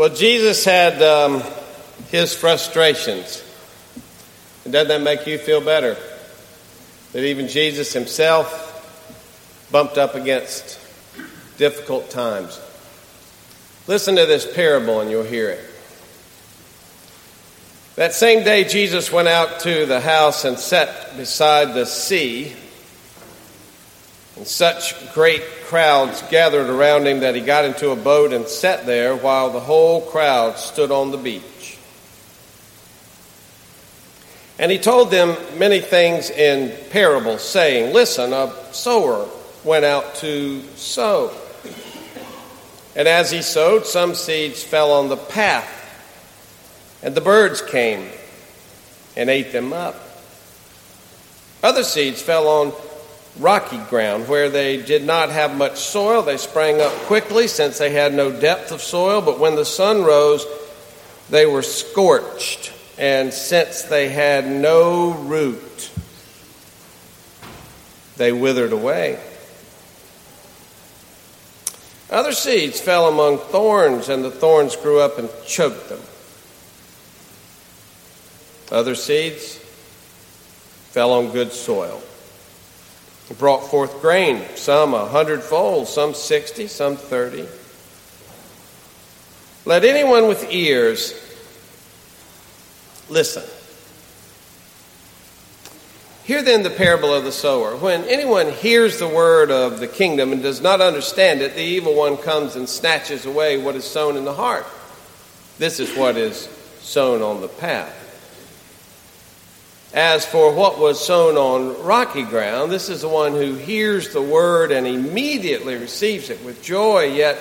Well, Jesus had um, his frustrations. And doesn't that make you feel better? That even Jesus himself bumped up against difficult times. Listen to this parable and you'll hear it. That same day, Jesus went out to the house and sat beside the sea. And such great crowds gathered around him that he got into a boat and sat there while the whole crowd stood on the beach. And he told them many things in parables, saying, Listen, a sower went out to sow. And as he sowed, some seeds fell on the path, and the birds came and ate them up. Other seeds fell on rocky ground where they did not have much soil. They sprang up quickly since they had no depth of soil, but when the sun rose, they were scorched, and since they had no root, they withered away. Other seeds fell among thorns, and the thorns grew up and choked them. Other seeds fell on good soil. Brought forth grain, some a hundredfold, some sixty, some thirty. Let anyone with ears listen. Hear then the parable of the sower. When anyone hears the word of the kingdom and does not understand it, the evil one comes and snatches away what is sown in the heart. This is what is sown on the path. As for what was sown on rocky ground, this is the one who hears the word and immediately receives it with joy, yet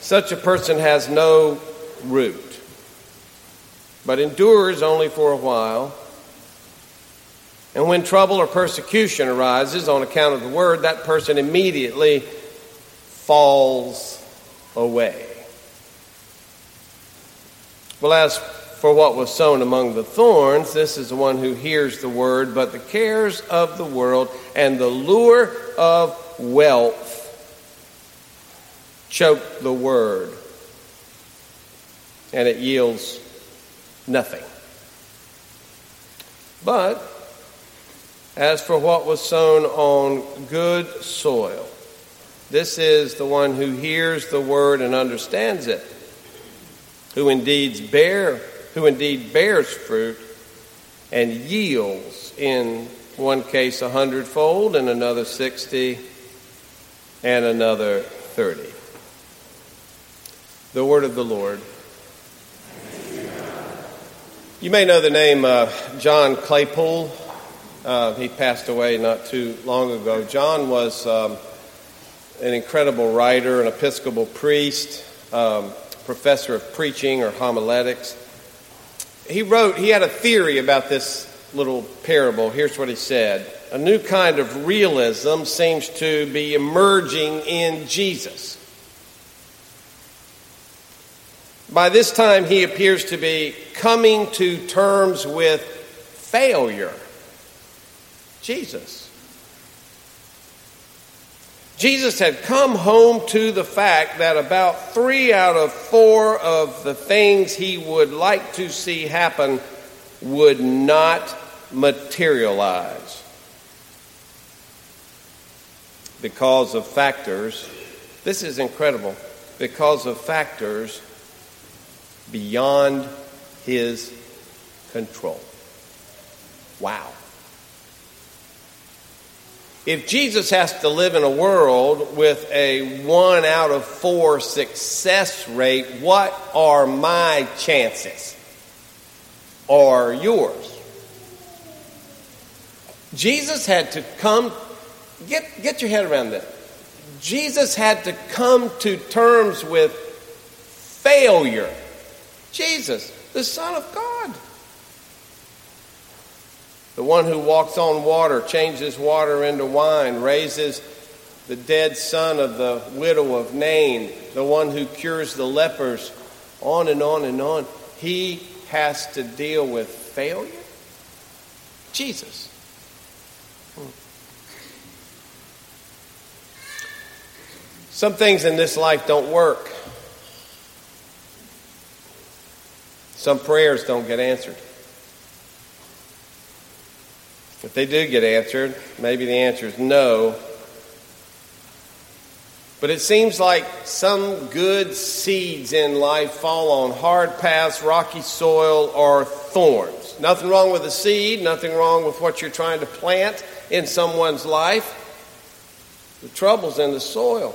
such a person has no root, but endures only for a while. And when trouble or persecution arises on account of the word, that person immediately falls away. Well, as for what was sown among the thorns, this is the one who hears the word, but the cares of the world and the lure of wealth choke the word, and it yields nothing. But as for what was sown on good soil, this is the one who hears the word and understands it, who indeed bear, who indeed bears fruit and yields in one case a hundredfold, and another sixty, and another thirty. The word of the Lord. You may know the name uh, John Claypool. Uh, he passed away not too long ago. John was um, an incredible writer, an Episcopal priest, um, professor of preaching or homiletics. He wrote, he had a theory about this little parable. Here's what he said A new kind of realism seems to be emerging in Jesus. By this time, he appears to be coming to terms with failure. Jesus. Jesus had come home to the fact that about three out of four of the things he would like to see happen would not materialize because of factors. This is incredible. Because of factors beyond his control. Wow. If Jesus has to live in a world with a one out of four success rate, what are my chances? Or yours? Jesus had to come, get, get your head around that. Jesus had to come to terms with failure. Jesus, the Son of God. The one who walks on water, changes water into wine, raises the dead son of the widow of Nain, the one who cures the lepers, on and on and on. He has to deal with failure? Jesus. Hmm. Some things in this life don't work. Some prayers don't get answered. If they do get answered, maybe the answer is no. But it seems like some good seeds in life fall on hard paths, rocky soil, or thorns. Nothing wrong with the seed, nothing wrong with what you're trying to plant in someone's life. The trouble's in the soil.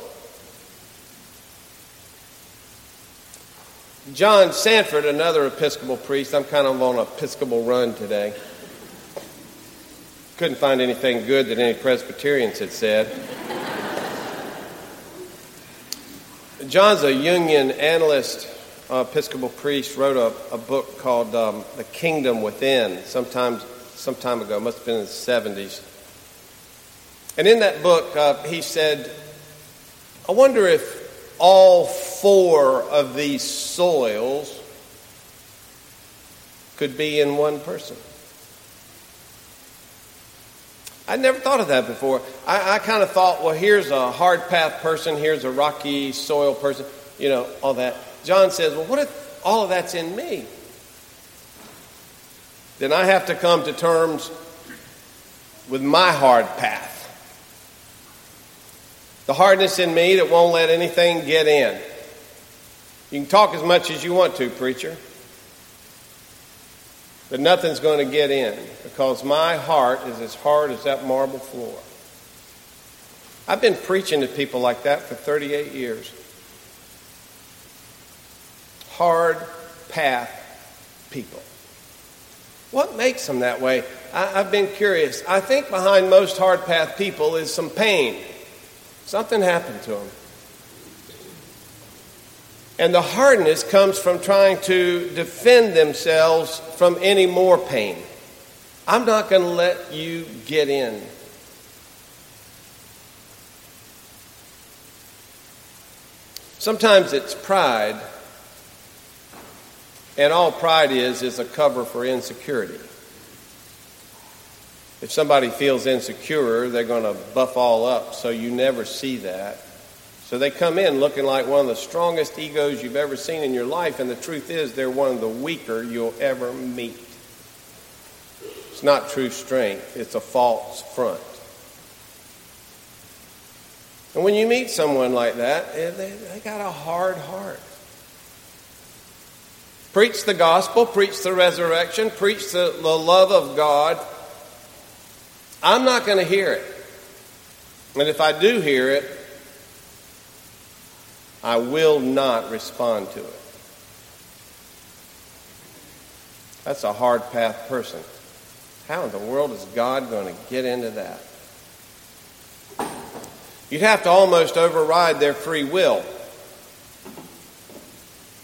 John Sanford, another Episcopal priest, I'm kind of on an Episcopal run today. Couldn't find anything good that any Presbyterians had said. John's a Jungian analyst, uh, Episcopal priest, wrote a, a book called um, The Kingdom Within sometimes, some time ago, must have been in the 70s. And in that book, uh, he said, I wonder if all four of these soils could be in one person. I'd never thought of that before. I, I kind of thought, well, here's a hard path person, here's a rocky soil person, you know, all that. John says, well, what if all of that's in me? Then I have to come to terms with my hard path. The hardness in me that won't let anything get in. You can talk as much as you want to, preacher. But nothing's going to get in because my heart is as hard as that marble floor. I've been preaching to people like that for 38 years. Hard path people. What makes them that way? I, have been curious. I think behind most hard path people is some pain. Something happened to them. And the hardness comes from trying to defend themselves from any more pain. I'm not going to let you get in. Sometimes it's pride, and all pride is is a cover for insecurity. If somebody feels insecure, they're going to buff all up so you never see that. So they come in looking like one of the strongest egos you've ever seen in your life, and the truth is they're one of the weaker you'll ever meet. It's not true strength, it's a false front. And when you meet someone like that, eh, they, they got a hard heart. Preach the gospel, preach the resurrection, preach the, the love of God. I'm not going to hear it. And if I do hear it, I will not respond to it. That's a hard path person. How in the world is God going to get into that? You'd have to almost override their free will.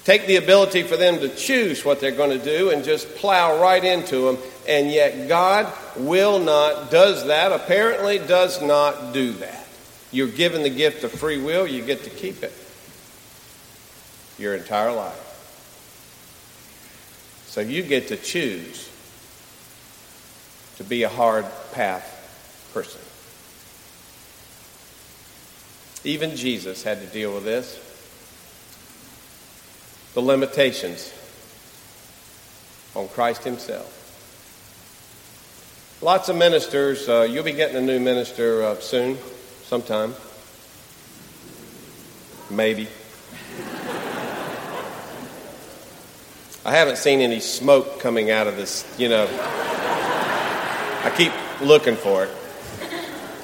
Take the ability for them to choose what they're going to do and just plow right into them. And yet, God will not, does that, apparently does not do that. You're given the gift of free will, you get to keep it your entire life. So you get to choose to be a hard path person. Even Jesus had to deal with this. The limitations on Christ Himself. Lots of ministers, uh, you'll be getting a new minister uh, soon, sometime. Maybe. I haven't seen any smoke coming out of this, you know. I keep looking for it.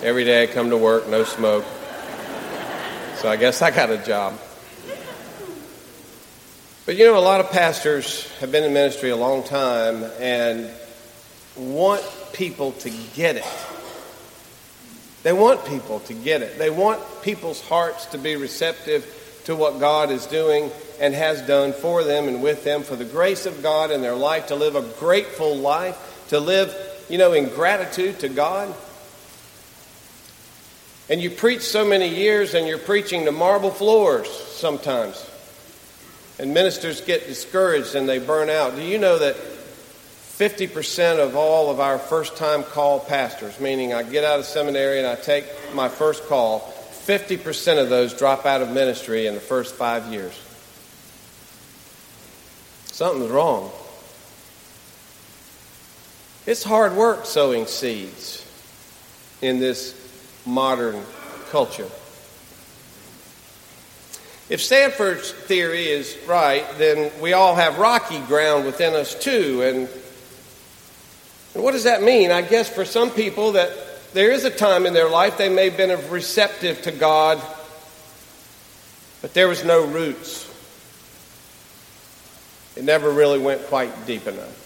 Every day I come to work, no smoke. So I guess I got a job. But you know, a lot of pastors have been in ministry a long time and want people to get it. They want people to get it. They want people's hearts to be receptive to what God is doing and has done for them and with them, for the grace of God in their life, to live a grateful life, to live, you know, in gratitude to God. And you preach so many years and you're preaching to marble floors sometimes. And ministers get discouraged and they burn out. Do you know that 50% of all of our first time call pastors, meaning I get out of seminary and I take my first call, 50% of those drop out of ministry in the first five years? Something's wrong. It's hard work sowing seeds in this modern culture. If Sanford's theory is right, then we all have rocky ground within us too. And, and what does that mean? I guess for some people that there is a time in their life they may have been receptive to God, but there was no roots. It never really went quite deep enough.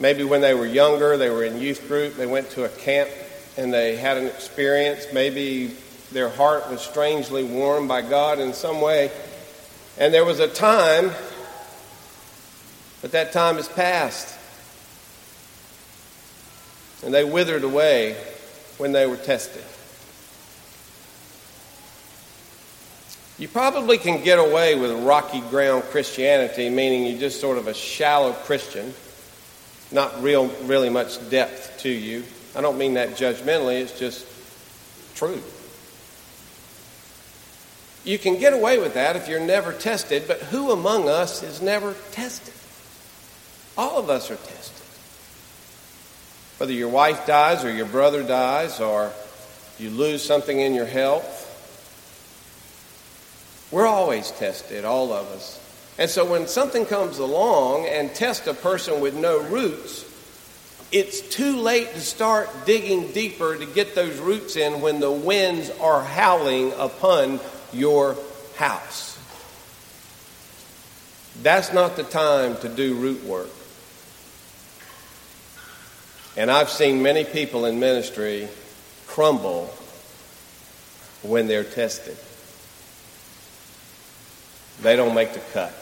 Maybe when they were younger, they were in youth group, they went to a camp and they had an experience. Maybe their heart was strangely warmed by God in some way. And there was a time, but that time has passed. And they withered away when they were tested. You probably can get away with rocky ground Christianity, meaning you're just sort of a shallow Christian, not real, really much depth to you. I don't mean that judgmentally, it's just true. You can get away with that if you're never tested, but who among us is never tested? All of us are tested. Whether your wife dies or your brother dies or you lose something in your health, we're always tested, all of us. And so when something comes along and tests a person with no roots, it's too late to start digging deeper to get those roots in when the winds are howling upon your house. That's not the time to do root work. And I've seen many people in ministry crumble when they're tested. They don't make the cut.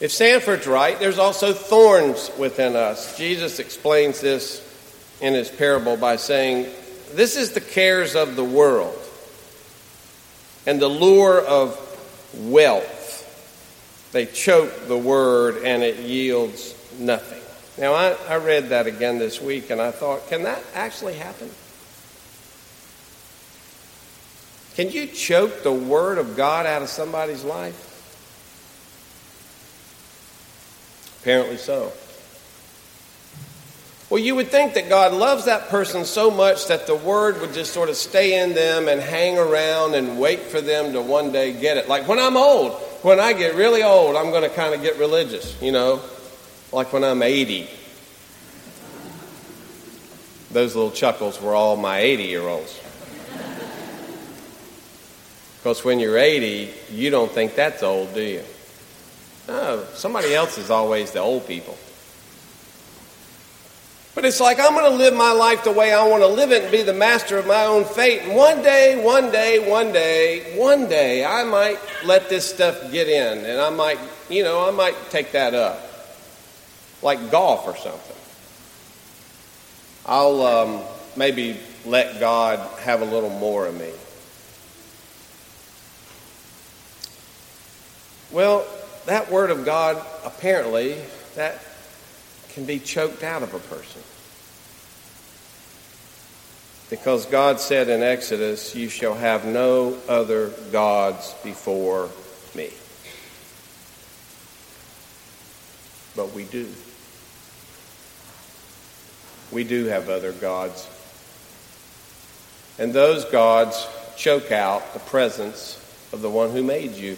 If Sanford's right, there's also thorns within us. Jesus explains this in his parable by saying, this is the cares of the world and the lure of wealth. They choke the word and it yields nothing. Now, I, I read that again this week and I thought, can that actually happen? Can you choke the word of God out of somebody's life? Apparently so. Well, you would think that God loves that person so much that the word would just sort of stay in them and hang around and wait for them to one day get it. Like when I'm old, when I get really old, I'm going to kind of get religious, you know, like when I'm 80. Those little chuckles were all my 80 year olds. Because when you're 80, you don't think that's old, do you? No, somebody else is always the old people. But it's like I'm going to live my life the way I want to live it and be the master of my own fate. And one day, one day, one day, one day, I might let this stuff get in and I might, you know, I might take that up. Like golf or something. I'll um, maybe let God have a little more of me. Well, that word of God, apparently, that can be choked out of a person. Because God said in Exodus, You shall have no other gods before me. But we do. We do have other gods. And those gods choke out the presence of the one who made you.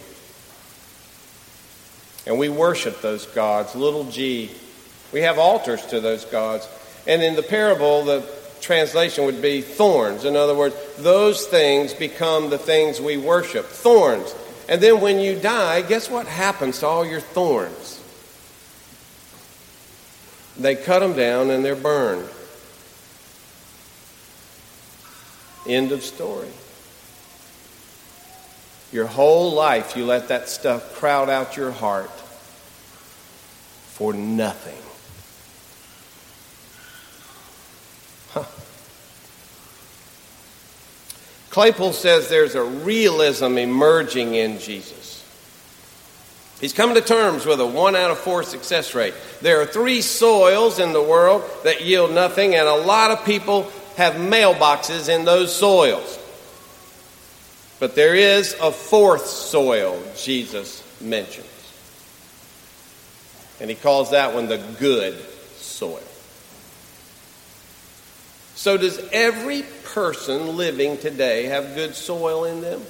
And we worship those gods, little g. We have altars to those gods. And in the parable, the translation would be thorns. In other words, those things become the things we worship thorns. And then when you die, guess what happens to all your thorns? They cut them down and they're burned. End of story. Your whole life, you let that stuff crowd out your heart for nothing. Claypool says there's a realism emerging in Jesus. He's come to terms with a one out of four success rate. There are three soils in the world that yield nothing, and a lot of people have mailboxes in those soils. But there is a fourth soil Jesus mentions. And he calls that one the good soil. So, does every person living today have good soil in them?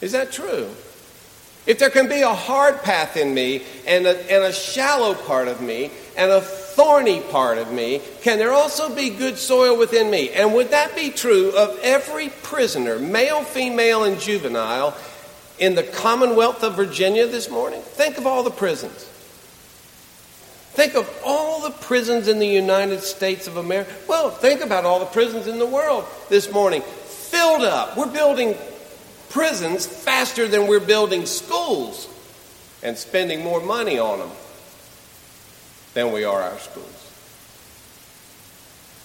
Is that true? If there can be a hard path in me and a, and a shallow part of me and a thorny part of me, can there also be good soil within me? And would that be true of every prisoner, male, female, and juvenile, in the Commonwealth of Virginia this morning? Think of all the prisons. Think of all the prisons in the United States of America. Well, think about all the prisons in the world this morning. Filled up. We're building prisons faster than we're building schools and spending more money on them than we are our schools.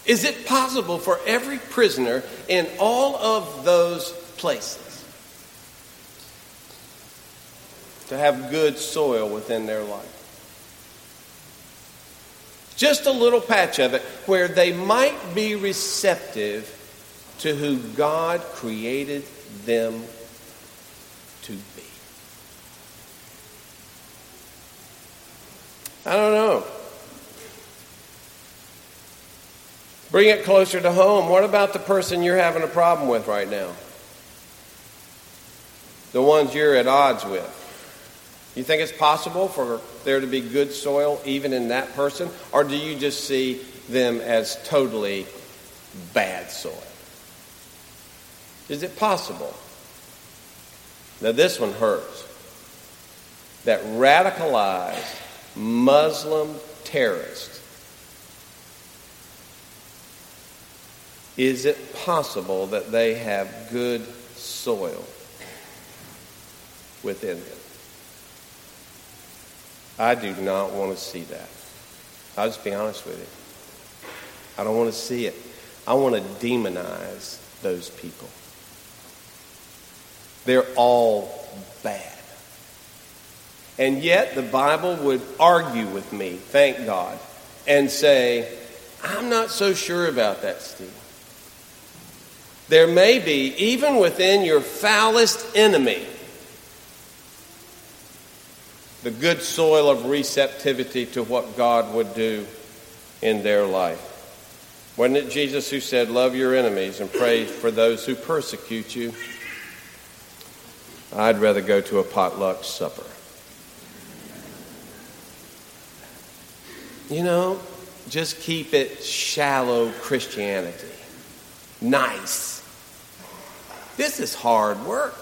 Is it possible for every prisoner in all of those places to have good soil within their life? Just a little patch of it where they might be receptive to who God created them to be. I don't know. Bring it closer to home. What about the person you're having a problem with right now? The ones you're at odds with. You think it's possible for there to be good soil even in that person? Or do you just see them as totally bad soil? Is it possible? Now, this one hurts. That radicalized Muslim terrorist, is it possible that they have good soil within them? I do not want to see that. I'll just be honest with you. I don't want to see it. I want to demonize those people. They're all bad. And yet the Bible would argue with me, thank God, and say, I'm not so sure about that, Steve. There may be, even within your foulest enemy, the good soil of receptivity to what God would do in their life. Wasn't it Jesus who said, Love your enemies and pray for those who persecute you? I'd rather go to a potluck supper. You know, just keep it shallow Christianity. Nice. This is hard work.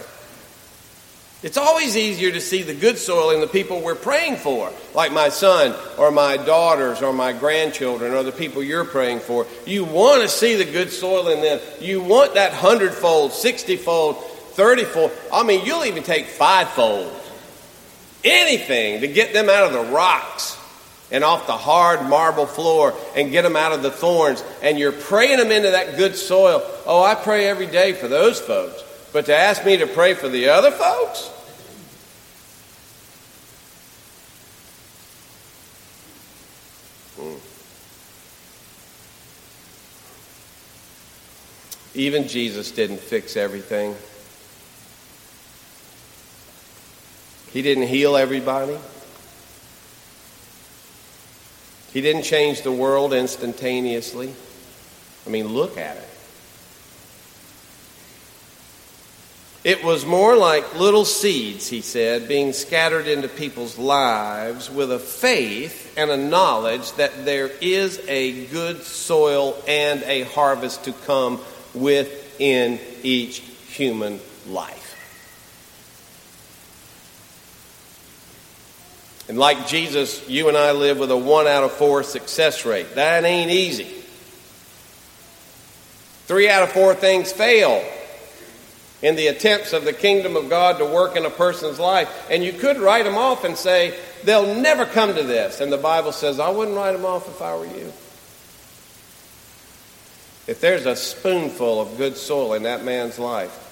It's always easier to see the good soil in the people we're praying for, like my son or my daughters or my grandchildren or the people you're praying for. You want to see the good soil in them. You want that hundredfold, sixtyfold, thirtyfold. I mean, you'll even take fivefold. Anything to get them out of the rocks and off the hard marble floor and get them out of the thorns. And you're praying them into that good soil. Oh, I pray every day for those folks. But to ask me to pray for the other folks? Hmm. Even Jesus didn't fix everything. He didn't heal everybody. He didn't change the world instantaneously. I mean, look at it. It was more like little seeds, he said, being scattered into people's lives with a faith and a knowledge that there is a good soil and a harvest to come within each human life. And like Jesus, you and I live with a one out of four success rate. That ain't easy. Three out of four things fail in the attempts of the kingdom of God to work in a person's life. And you could write them off and say, they'll never come to this. And the Bible says, I wouldn't write them off if I were you. If there's a spoonful of good soil in that man's life,